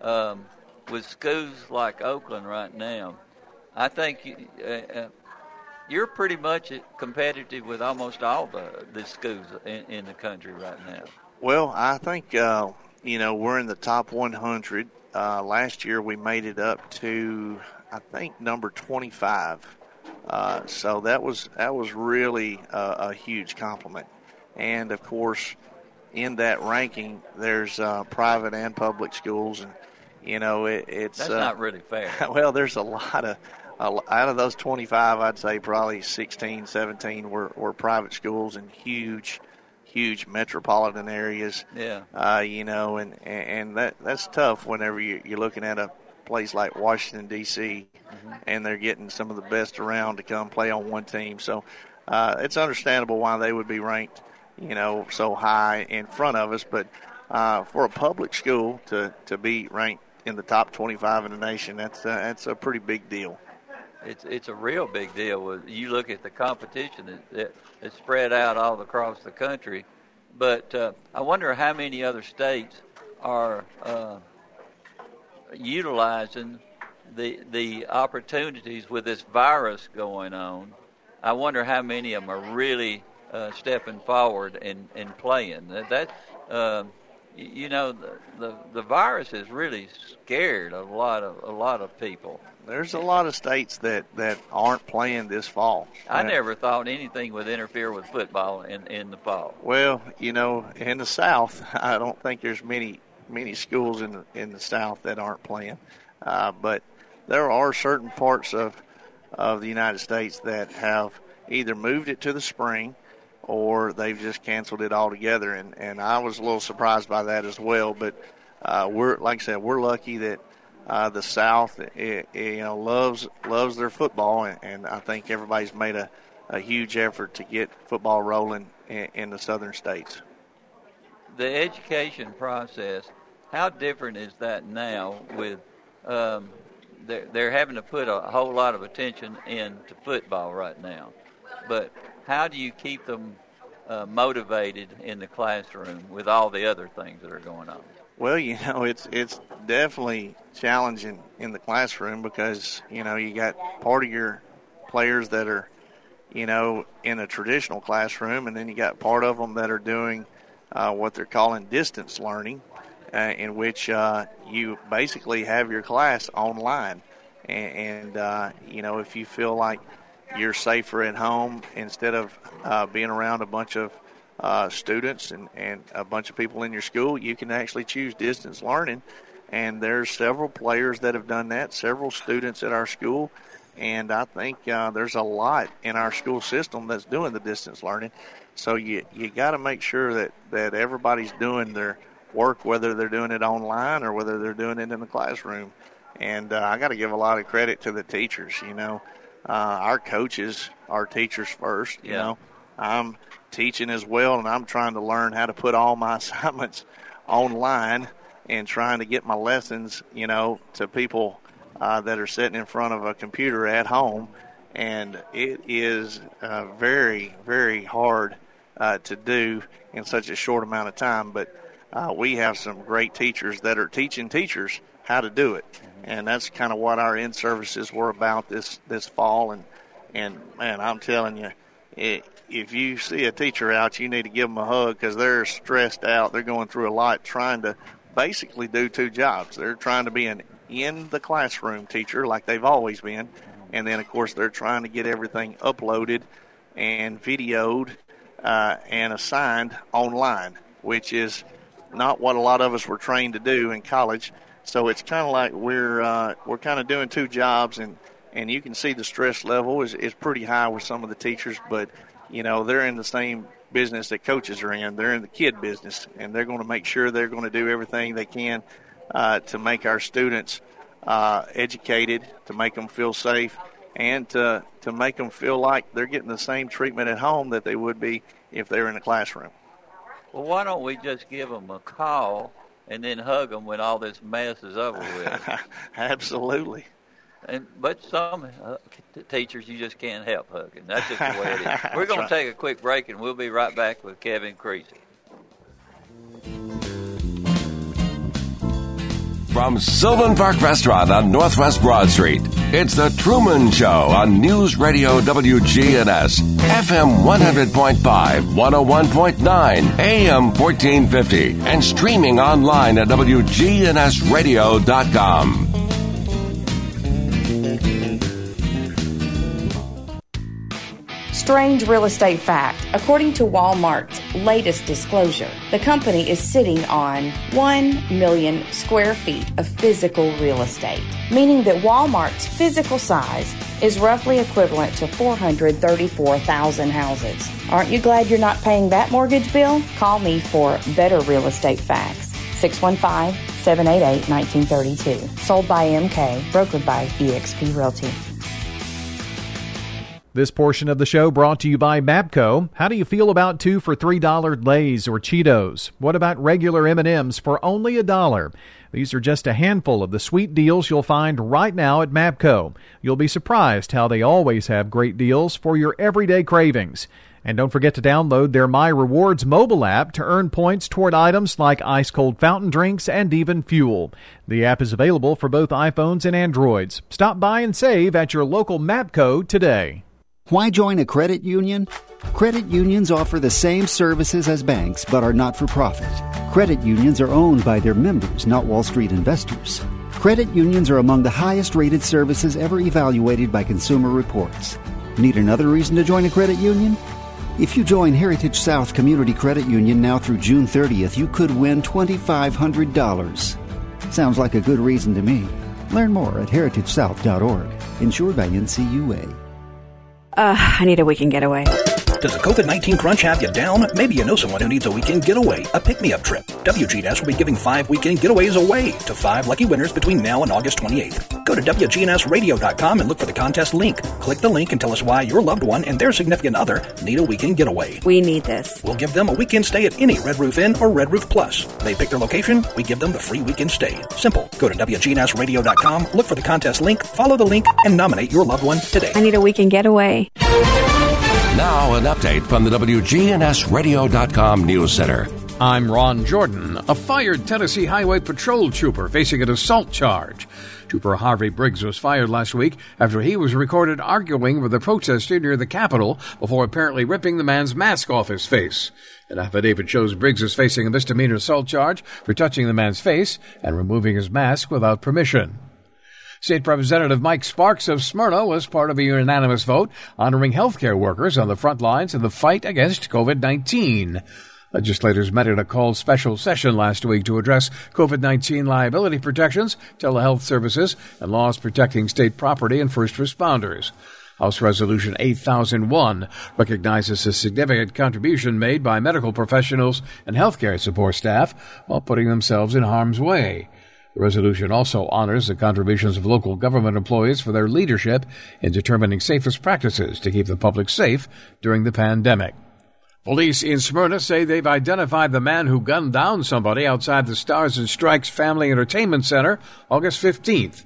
Um, with schools like Oakland right now, I think uh, uh, you're pretty much competitive with almost all the, the schools in, in the country right now. Well, I think uh, you know we're in the top 100. Uh, last year we made it up to I think number 25. Uh, so that was that was really a, a, huge compliment. And of course, in that ranking, there's uh, private and public schools, and you know it, it's that's not really fair. *laughs* well, there's a lot of out of those 25, I'd say probably 16, 17 were, were private schools in huge, huge metropolitan areas. Yeah. Uh, you know, and, and that that's tough whenever you, you're looking at a place like Washington, D.C., mm-hmm. and they're getting some of the best around to come play on one team. So uh, it's understandable why they would be ranked, you know, so high in front of us. But uh, for a public school to, to be ranked in the top 25 in the nation, that's, uh, that's a pretty big deal it's it's a real big deal. You look at the competition that, that, that's spread out all across the country, but uh, I wonder how many other states are uh, utilizing the the opportunities with this virus going on I wonder how many of them are really uh, stepping forward and, and playing. That, that uh, you know, the, the the virus has really scared a lot of a lot of people. There's a lot of states that, that aren't playing this fall. I never thought anything would interfere with football in, in the fall. Well, you know, in the South, *laughs* I don't think there's many many schools in the, in the South that aren't playing, uh, but there are certain parts of of the United States that have either moved it to the spring or they've just canceled it altogether. And, and I was a little surprised by that as well. But uh, we're like I said, we're lucky that uh, the South, it, it, you know, loves loves their football, and, and I think everybody's made a, a huge effort to get football rolling in, in the southern states. The education process, how different is that now with um, they're, they're having to put a whole lot of attention into football right now. But how do you keep them uh, motivated in the classroom with all the other things that are going on? Well, you know, it's it's definitely challenging in the classroom because you know you got part of your players that are, you know, in a traditional classroom, and then you got part of them that are doing uh, what they're calling distance learning, uh, in which uh, you basically have your class online. And, and uh, you know, if you feel like you're safer at home instead of uh, being around a bunch of uh, students and, and a bunch of people in your school, you can actually choose distance learning. And there's several players that have done that, several students at our school. And I think uh, there's a lot in our school system that's doing the distance learning. So you you got to make sure that, that everybody's doing their work, whether they're doing it online or whether they're doing it in the classroom. And uh, I got to give a lot of credit to the teachers. You know, uh, our coaches are teachers first. You Yeah. know, I'm teaching as well, and I'm trying to learn how to put all my *laughs* assignments online and trying to get my lessons, you know, to people uh, that are sitting in front of a computer at home. And it is uh, very, very hard uh, to do in such a short amount of time. But uh, we have some great teachers that are teaching teachers how to do it, and that's kind of what our in services were about this this fall. And and man, I'm telling you, i if you see a teacher out, you need to give them a hug because they're stressed out. They're going through a lot, trying to basically do two jobs. They're trying to be an in the classroom teacher like they've always been, and then of course they're trying to get everything uploaded and videoed uh, and assigned online, which is not what a lot of us were trained to do in college. So it's kind of like we're uh, we're kind of doing two jobs, and and you can see the stress level is is pretty high with some of the teachers, but you know they're in the same business that coaches are in. They're in the kid business, and they're going to make sure they're going to do everything they can uh, to make our students uh, educated, to make them feel safe, and to to make them feel like they're getting the same treatment at home that they would be if they were in a classroom. Well, why don't we just give them a call and then hug them when all this mess is over with? *laughs* Absolutely. And but some uh, t- teachers you just can't help hugging. That's just the way it is. *laughs* We're going right. to take a quick break, and we'll be right back with Kevin Creasy. From Sylvan Park Restaurant on Northwest Broad Street, it's The Truman Show on News Radio WGNS, FM 100.5, 101.9, AM 1450, and streaming online at WGNSradio.com. Strange real estate fact. According to Walmart's latest disclosure, the company is sitting on 1 million square feet of physical real estate, meaning that Walmart's physical size is roughly equivalent to 434,000 houses. Aren't you glad you're not paying that mortgage bill? Call me for better real estate facts. 615 788 1932. Sold by MK, brokered by eXp Realty. This portion of the show brought to you by Mapco. How do you feel about two for three dollar Lay's or Cheetos? What about regular M and M's for only a dollar? These are just a handful of the sweet deals you'll find right now at Mapco. You'll be surprised how they always have great deals for your everyday cravings. And don't forget to download their My Rewards mobile app to earn points toward items like ice cold fountain drinks and even fuel. The app is available for both iPhones and Androids. Stop by and save at your local Mapco today. Why join a credit union? Credit unions offer the same services as banks but are not for profit. Credit unions are owned by their members, not Wall Street investors. Credit unions are among the highest rated services ever evaluated by Consumer Reports. Need another reason to join a credit union? If you join Heritage South Community Credit Union now through June 30th, you could win $2,500. Sounds like a good reason to me. Learn more at heritagesouth.org. Insured by NCUA. Uh, I need a weekend getaway. Does the COVID 19 crunch have you down? Maybe you know someone who needs a weekend getaway, a pick me up trip. WGNS will be giving five weekend getaways away to five lucky winners between now and August 28th. Go to WGNSradio.com and look for the contest link. Click the link and tell us why your loved one and their significant other need a weekend getaway. We need this. We'll give them a weekend stay at any Red Roof Inn or Red Roof Plus. They pick their location, we give them the free weekend stay. Simple. Go to WGNSradio.com, look for the contest link, follow the link, and nominate your loved one today. I need a weekend getaway. Now, an update from the WGNSradio.com News Center. I'm Ron Jordan, a fired Tennessee Highway Patrol trooper facing an assault charge. Trooper Harvey Briggs was fired last week after he was recorded arguing with a protester near the Capitol before apparently ripping the man's mask off his face. An affidavit shows Briggs is facing a misdemeanor assault charge for touching the man's face and removing his mask without permission. State Representative Mike Sparks of Smyrna was part of a unanimous vote honoring healthcare workers on the front lines in the fight against COVID 19. Uh, Legislators met in a called special session last week to address COVID 19 liability protections, telehealth services, and laws protecting state property and first responders. House Resolution 8001 recognizes the significant contribution made by medical professionals and healthcare support staff while putting themselves in harm's way. The resolution also honors the contributions of local government employees for their leadership in determining safest practices to keep the public safe during the pandemic. Police in Smyrna say they've identified the man who gunned down somebody outside the Stars and Strikes Family Entertainment Center August 15th.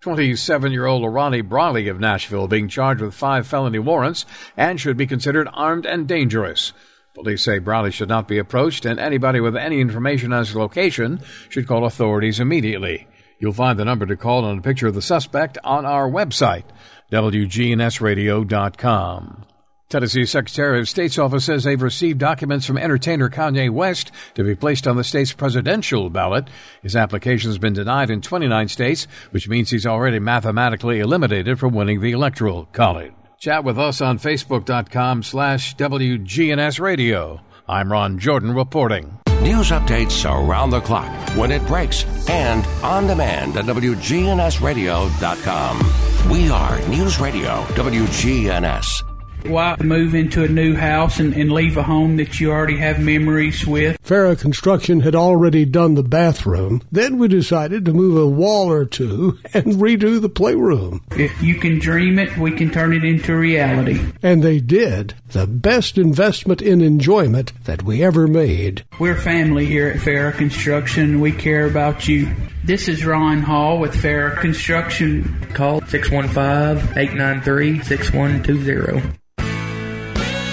27 year old Ronnie Brawley of Nashville being charged with five felony warrants and should be considered armed and dangerous. Police say Brawley should not be approached, and anybody with any information on his location should call authorities immediately. You'll find the number to call and a picture of the suspect on our website, WGNSradio.com. Tennessee Secretary of State's office says they've received documents from entertainer Kanye West to be placed on the state's presidential ballot. His application has been denied in 29 states, which means he's already mathematically eliminated from winning the Electoral College. Chat with us on Facebook.com slash WGNS Radio. I'm Ron Jordan reporting. News updates around the clock, when it breaks, and on demand at WGNSradio.com. We are News Radio WGNS. Why move into a new house and, and leave a home that you already have memories with? Farrah Construction had already done the bathroom. Then we decided to move a wall or two and redo the playroom. If you can dream it, we can turn it into reality. And they did. The best investment in enjoyment that we ever made. We're family here at Farrah Construction. We care about you. This is Ron Hall with Farrah Construction. Call 615 893 6120.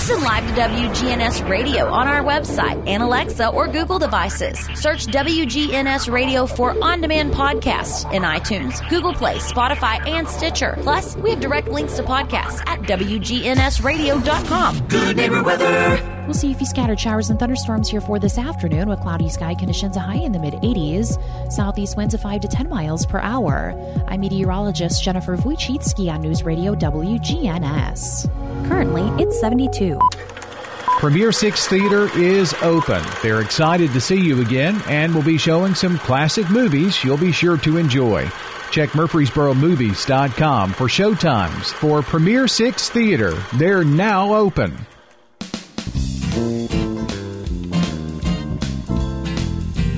Listen live to WGNS Radio on our website and Alexa or Google devices. Search WGNS Radio for on demand podcasts in iTunes, Google Play, Spotify, and Stitcher. Plus, we have direct links to podcasts at WGNSradio.com. Good neighbor weather. We'll see a few scattered showers and thunderstorms here for this afternoon with cloudy sky conditions a high in the mid 80s. Southeast winds of 5 to 10 miles per hour. I'm meteorologist Jennifer Wojcicki on News Radio WGNS. Currently, it's 72. Premier Six Theater is open. They're excited to see you again and will be showing some classic movies you'll be sure to enjoy. Check MurfreesboroMovies.com for showtimes for Premier Six Theater. They're now open.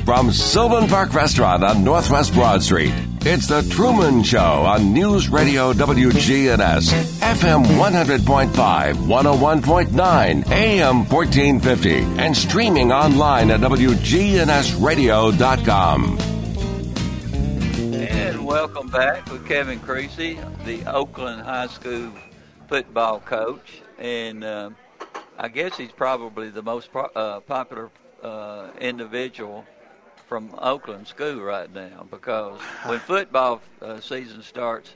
From Sylvan Park Restaurant on Northwest Broad Street, It's The Truman Show on News Radio WGNS, FM 100.5, 101.9, AM 1450, and streaming online at WGNSradio.com. And welcome back with Kevin Creasy, the Oakland High School football coach. And uh, I guess he's probably the most pro- uh, popular uh, individual from Oakland school right now because when football uh, season starts,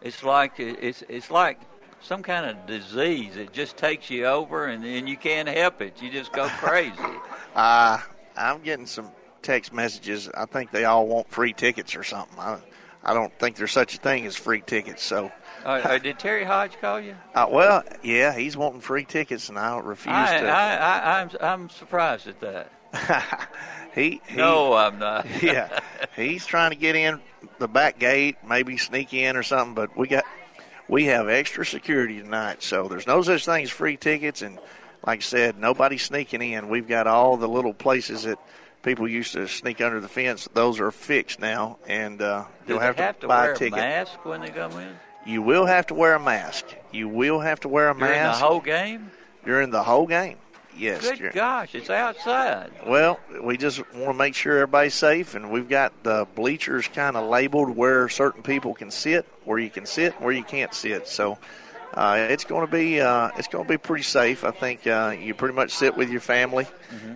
it's like it's it's like some kind of disease. It just takes you over, and, and you can't help it. You just go crazy. *laughs* Uh, I'm getting some text messages. I think they all want free tickets or something. I, I don't think there's such a thing as free tickets. So, uh, uh, did Terry Hodge call you? Uh, well, yeah, he's wanting free tickets, and I refuse I, to. I, I, I'm I'm surprised at that. *laughs* he, he no, I'm not. *laughs* yeah, *laughs* he's trying to get in the back gate, maybe sneak in or something. But we got we have extra security tonight, so there's no such thing as free tickets. And like I said, nobody's sneaking in. We've got all the little places that people used to sneak under the fence. Those are fixed now, and uh, you'll they have to, to buy wear a ticket. mask when they come in You will have to wear a mask. You will have to wear a during mask the whole game? during the whole game. Yes. Good gosh, it's outside. Well, we just want to make sure everybody's safe, and we've got the bleachers kind of labeled where certain people can sit, where you can sit, where you can't sit. So uh, it's going to be uh, it's going to be pretty safe. I think uh, you pretty much sit with your family,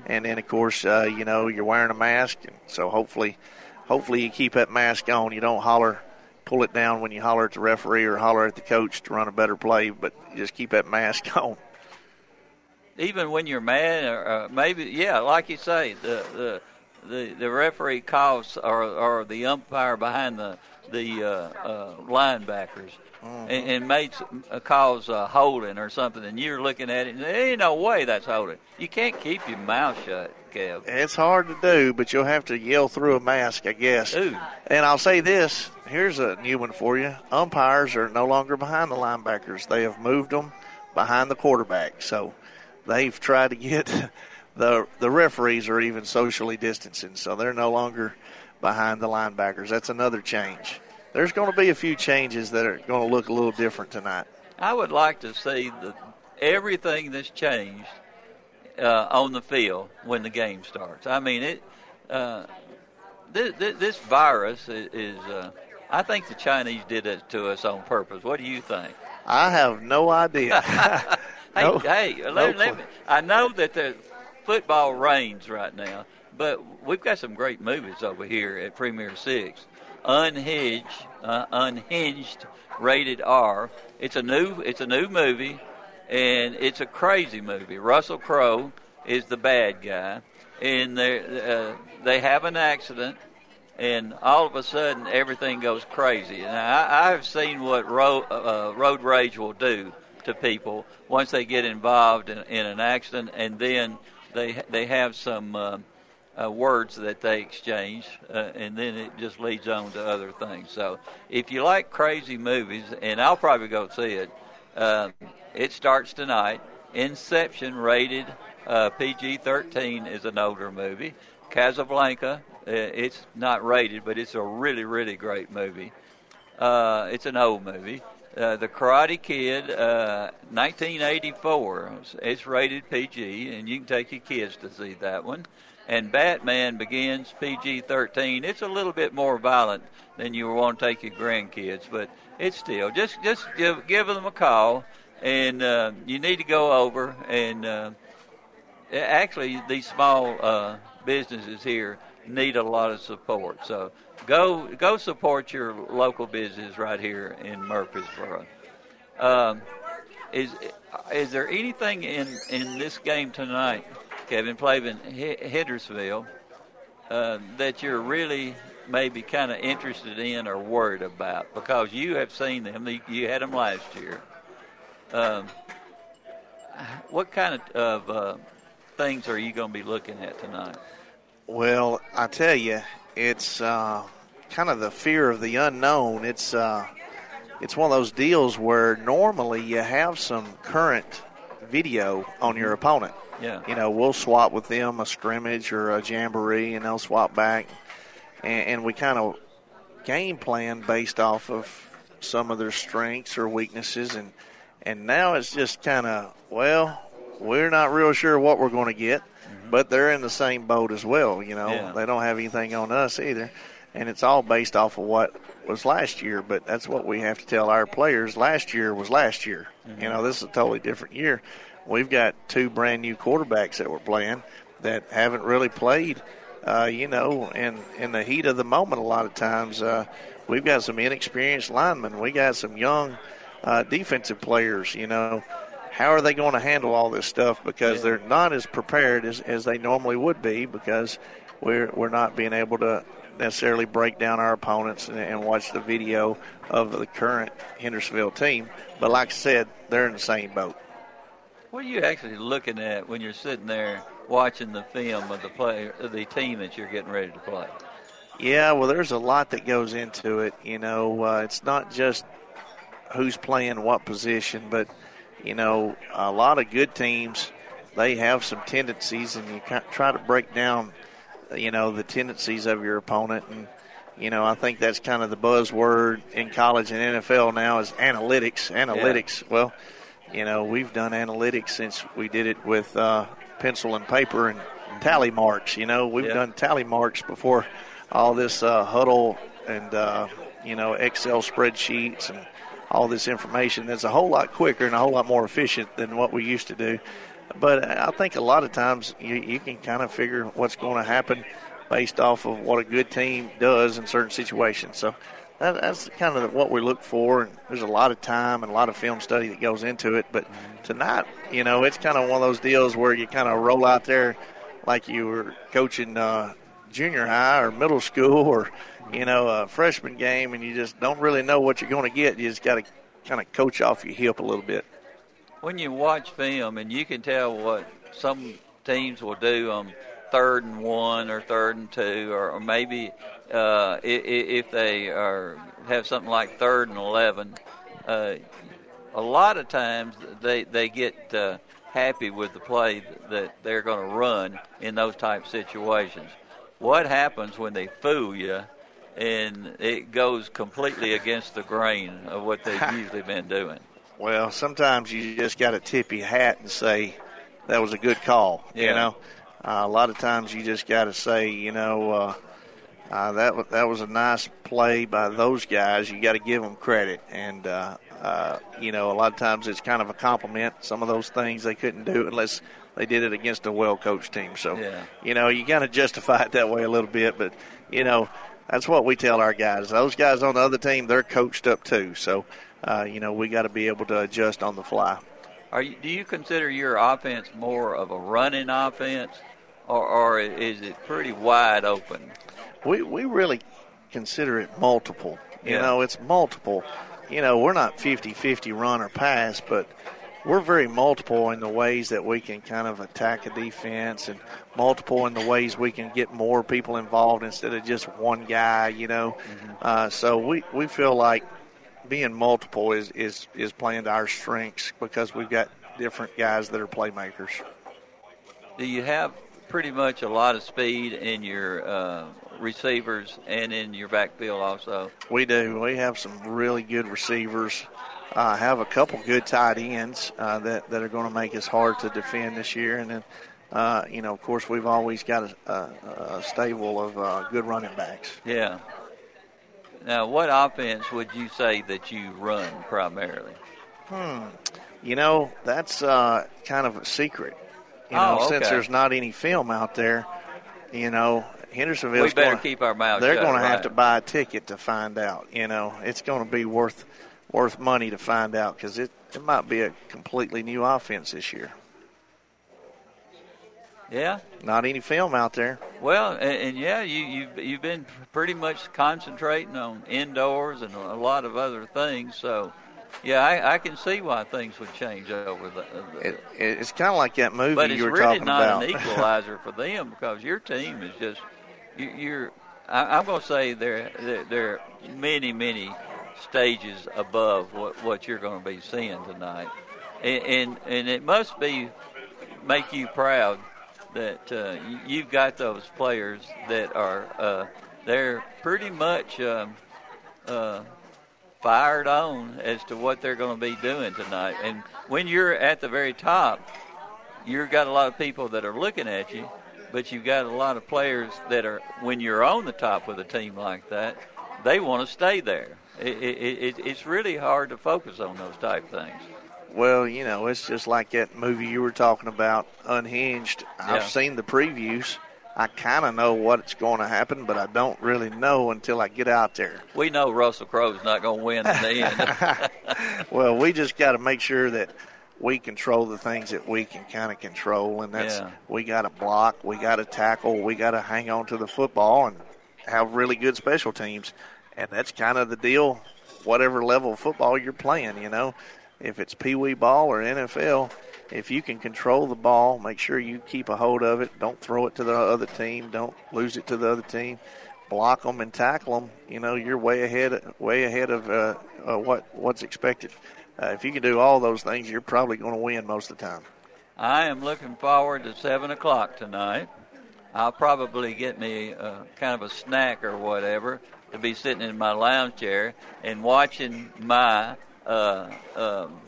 and then of course uh, you know you're wearing a mask, and so hopefully hopefully you keep that mask on. You don't holler. Pull it down when you holler at the referee or holler at the coach to run a better play, but just keep that mask *laughs* on. Even when you're mad, or uh, maybe yeah, like you say, the the the, the referee calls or or the umpire behind the the uh, uh, linebackers. And, and makes uh, calls uh, holding or something, and you're looking at it, and there ain't no way that's holding. You can't keep your mouth shut, Kev. It's hard to do, but you'll have to yell through a mask, I guess. Ooh. And I'll say this here's a new one for you. Umpires are no longer behind the linebackers, they have moved them behind the quarterback. So they've tried to get *laughs* the, the referees are even socially distancing, so they're no longer behind the linebackers. That's another change. There's going to be a few changes that are going to look a little different tonight. I would like to see the, everything that's changed uh, on the field when the game starts. I mean, it. Uh, this, this virus is. is uh, I think the Chinese did it to us on purpose. What do you think? I have no idea. *laughs* *laughs* Hey, No- hey, no let, let me, I know that the football reigns right now, but we've got some great movies over here at Premier Six. Unhinged, uh, Unhinged, rated R. It's a new, it's a new movie, and it's a crazy movie. Russell Crowe is the bad guy, and they uh, they have an accident, and all of a sudden everything goes crazy. And I, I've seen what road, uh, road rage will do to people once they get involved in, in an accident, and then they they have some uh, uh, words that they exchange, uh, and then it just leads on to other things. So if you like crazy movies, and I'll probably go see it, uh, it starts tonight. Inception rated uh, PG-13 is an older movie. Casablanca, uh, it's not rated, but it's a really really great movie. Uh, it's an old movie. Uh, the Karate Kid, uh, 1984. It's, rated PG, and you can take your kids to see that one. And Batman Begins, PG-13. It's a little bit more violent than you want to take your grandkids, but it's still just just give give them a call, and uh, you need to go over and. Uh, actually these small uh, businesses here need a lot of support. So go go support your local business right here in Murfreesboro. Um, is is there anything in in this game tonight, Kevin Plavin, H- uh, that you're really maybe kind of interested in or worried about because you have seen them. You- You had them last year. Um, what kind of, of uh, things are you going to be looking at tonight? Well, I tell you, it's uh, kind of the fear of the unknown. It's uh, it's one of those deals where normally you have some current video on your opponent. Yeah. You know, we'll swap with them a scrimmage or a jamboree, and they'll swap back, and, and we kind of game plan based off of some of their strengths or weaknesses, and and now it's just kind of well, we're not real sure what we're going to get, but they're in the same boat as well. You know, Yeah. they don't have anything on us either, and it's all based off of what was last year. But that's what we have to tell our players. Last year was last year. You know, this is a totally different year. We've got two brand new quarterbacks that we're playing that haven't really played. Uh, you know, in in the heat of the moment, a lot of times uh, we've got some inexperienced linemen. We got some young uh, defensive players. You know, how are they going to handle all this stuff? Because they're not as prepared as, as they normally would be because we're we're not being able to necessarily break down our opponents and, and watch the video of the current Hendersonville team. But like I said, they're in the same boat. What are you actually looking at when you're sitting there watching the film of the play, of the team that you're getting ready to play? Yeah, well, there's a lot that goes into it. You know, uh, it's not just who's playing what position, but you know, a lot of good teams they have some tendencies, and you try to break down, you know, the tendencies of your opponent. And you know, I think that's kind of the buzzword in college and NFL now is analytics. Analytics. Well, you know, we've done analytics since we did it with uh, pencil and paper and tally marks. You know, we've Yeah. done tally marks before all this uh, Hudl and uh, you know Excel spreadsheets and all this information. That's a whole lot quicker and a whole lot more efficient than what we used to do. But I think a lot of times you, you can kind of figure what's going to happen based off of what a good team does in certain situations. So that, that's kind of what we look for. And there's a lot of time and a lot of film study that goes into it. But tonight, you know, it's kind of one of those deals where you kind of roll out there like you were coaching uh, junior high or middle school or you know a freshman game, and you just don't really know what you're going to get. You just got to kind of coach off your hip a little bit. When you watch film and you can tell what some teams will do on third and one or third and two, or, or maybe uh, if they are have something like third and eleven, uh, a lot of times they they get uh, happy with the play that they're going to run in those type situations. What happens when they fool you and it goes completely against the grain of what they've *laughs* usually been doing? Well, sometimes you just got to tip your hat and say that was a good call. You know, uh, a lot of times you just got to say, you know, uh, uh, that wa- that was a nice play by those guys. You got to give them credit, and uh, uh, you know, a lot of times it's kind of a compliment. Some of those things they couldn't do unless they did it against a well-coached team. So, Yeah. you know, you got to justify it that way a little bit, but you know, that's what we tell our guys. Those guys on the other team, they're coached up too. So, uh, you know, we got to be able to adjust on the fly. Are you, do you consider your offense more of a running offense, or, or is it pretty wide open? We we really consider it multiple. You Yeah. know, it's multiple. You know, we're not 50-50 run or pass, but we're very multiple in the ways that we can kind of attack a defense and multiple in the ways we can get more people involved instead of just one guy, you know. Uh, so we, we feel like being multiple is, is, is playing to our strengths because we've got different guys that are playmakers. Do you have pretty much a lot of speed in your uh, receivers and in your backfield also? We do. We have some really good receivers. Uh, have a couple good tight ends uh, that that are going to make us hard to defend this year, and then. Uh, you know, of course, we've always got a, a, a stable of uh, good running backs. Yeah. Now, what offense would you say that you run primarily? Hmm. You know, that's uh, kind of a secret. You know, Oh, since there's not any film out there, you know, Hendersonville's better gonna, keep our mouths They're going to have to buy a ticket to find out. You know, it's going to be worth worth money to find out because it it might be a completely new offense this year. Yeah. Not any film out there. Well, and, and yeah, you you've you've been pretty much concentrating on indoors and a lot of other things. So, yeah, I, I can see why things would change over the. Uh, the It, it's kind of like that movie but it's you were really talking not an *laughs* equalizer for them because your team is just you, you're. I, I'm going to say they're, they're they're many many stages above what what you're going to be seeing tonight, and and, and it must be make you proud that uh, you- you've got those players that are uh, they're pretty much um, uh, fired on as to what they're going to be doing tonight. And when you're at the very top, you've got a lot of people that are looking at you, but you've got a lot of players that are, when you're on the top with a team like that, they want to stay there. It, it, it, it's really hard to focus on those type things. Well, you know, it's just like that movie you were talking about, Unhinged. I've seen the previews. I kind of know what's going to happen, but I don't really know until I get out there. We know Russell Crowe's not going to win in the end. *laughs* Well, we just got to make sure that we control the things that we can kind of control, and that's Yeah. we got to block, we got to tackle, we got to hang on to the football, and have really good special teams, and that's kind of the deal. Whatever level of football you're playing, you know, if it's pee wee ball or NFL, if you can control the ball, make sure you keep a hold of it. Don't throw it to the other team. Don't lose it to the other team. Block them and tackle them. You know, you're way ahead, way ahead of uh, uh, what what's expected. Uh, if you can do all those things, you're probably going to win most of the time. I am looking forward to seven o'clock tonight. I'll probably get me uh, kind of a snack or whatever to be sitting in my lounge chair and watching my. Uh, um,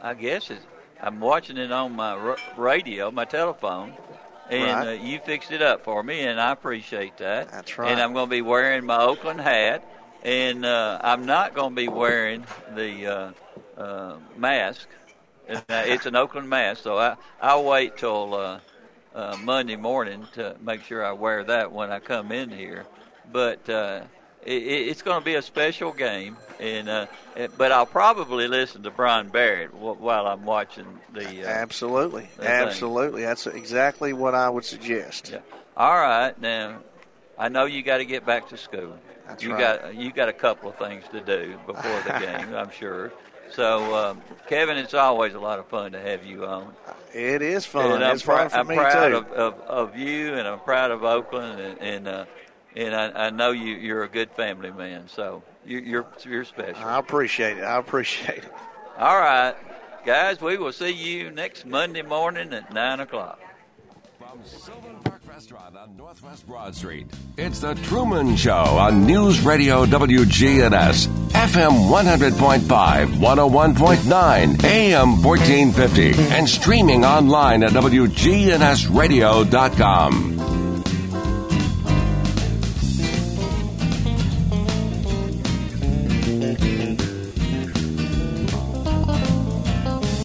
I guess it's, I'm watching it on my r- radio, my telephone, and Right. uh, you fixed it up for me, and I appreciate that. That's right. And I'm going to be wearing my Oakland hat, and uh, I'm not going to be wearing the uh, uh, mask. Uh, it's an Oakland mask, so I I'll wait till uh, uh, Monday morning to make sure I wear that when I come in here. But uh, it's going to be a special game, and uh, but I'll probably listen to Brian Barrett while I'm watching the. Uh, Absolutely, the thing. absolutely. That's exactly what I would suggest. All right, now I know you got to get back to school. That's you right. got you got a couple of things to do before the *laughs* game, I'm sure. So, um, Kevin, it's always a lot of fun to have you on. It is fun. And I'm, it's fun for I'm me proud too. Of, of, of you, and I'm proud of Oakland, and and, uh, and I, I know you you're a good family man. So you, you're you're special. I appreciate it. I appreciate it. All right, guys, we will see you next Monday morning at nine o'clock. From Sylvan Park Restaurant on Northwest Broad Street, it's The Truman Show on News Radio WGNS, FM 100.5, 101.9, AM 1450, and streaming online at WGNSradio.com.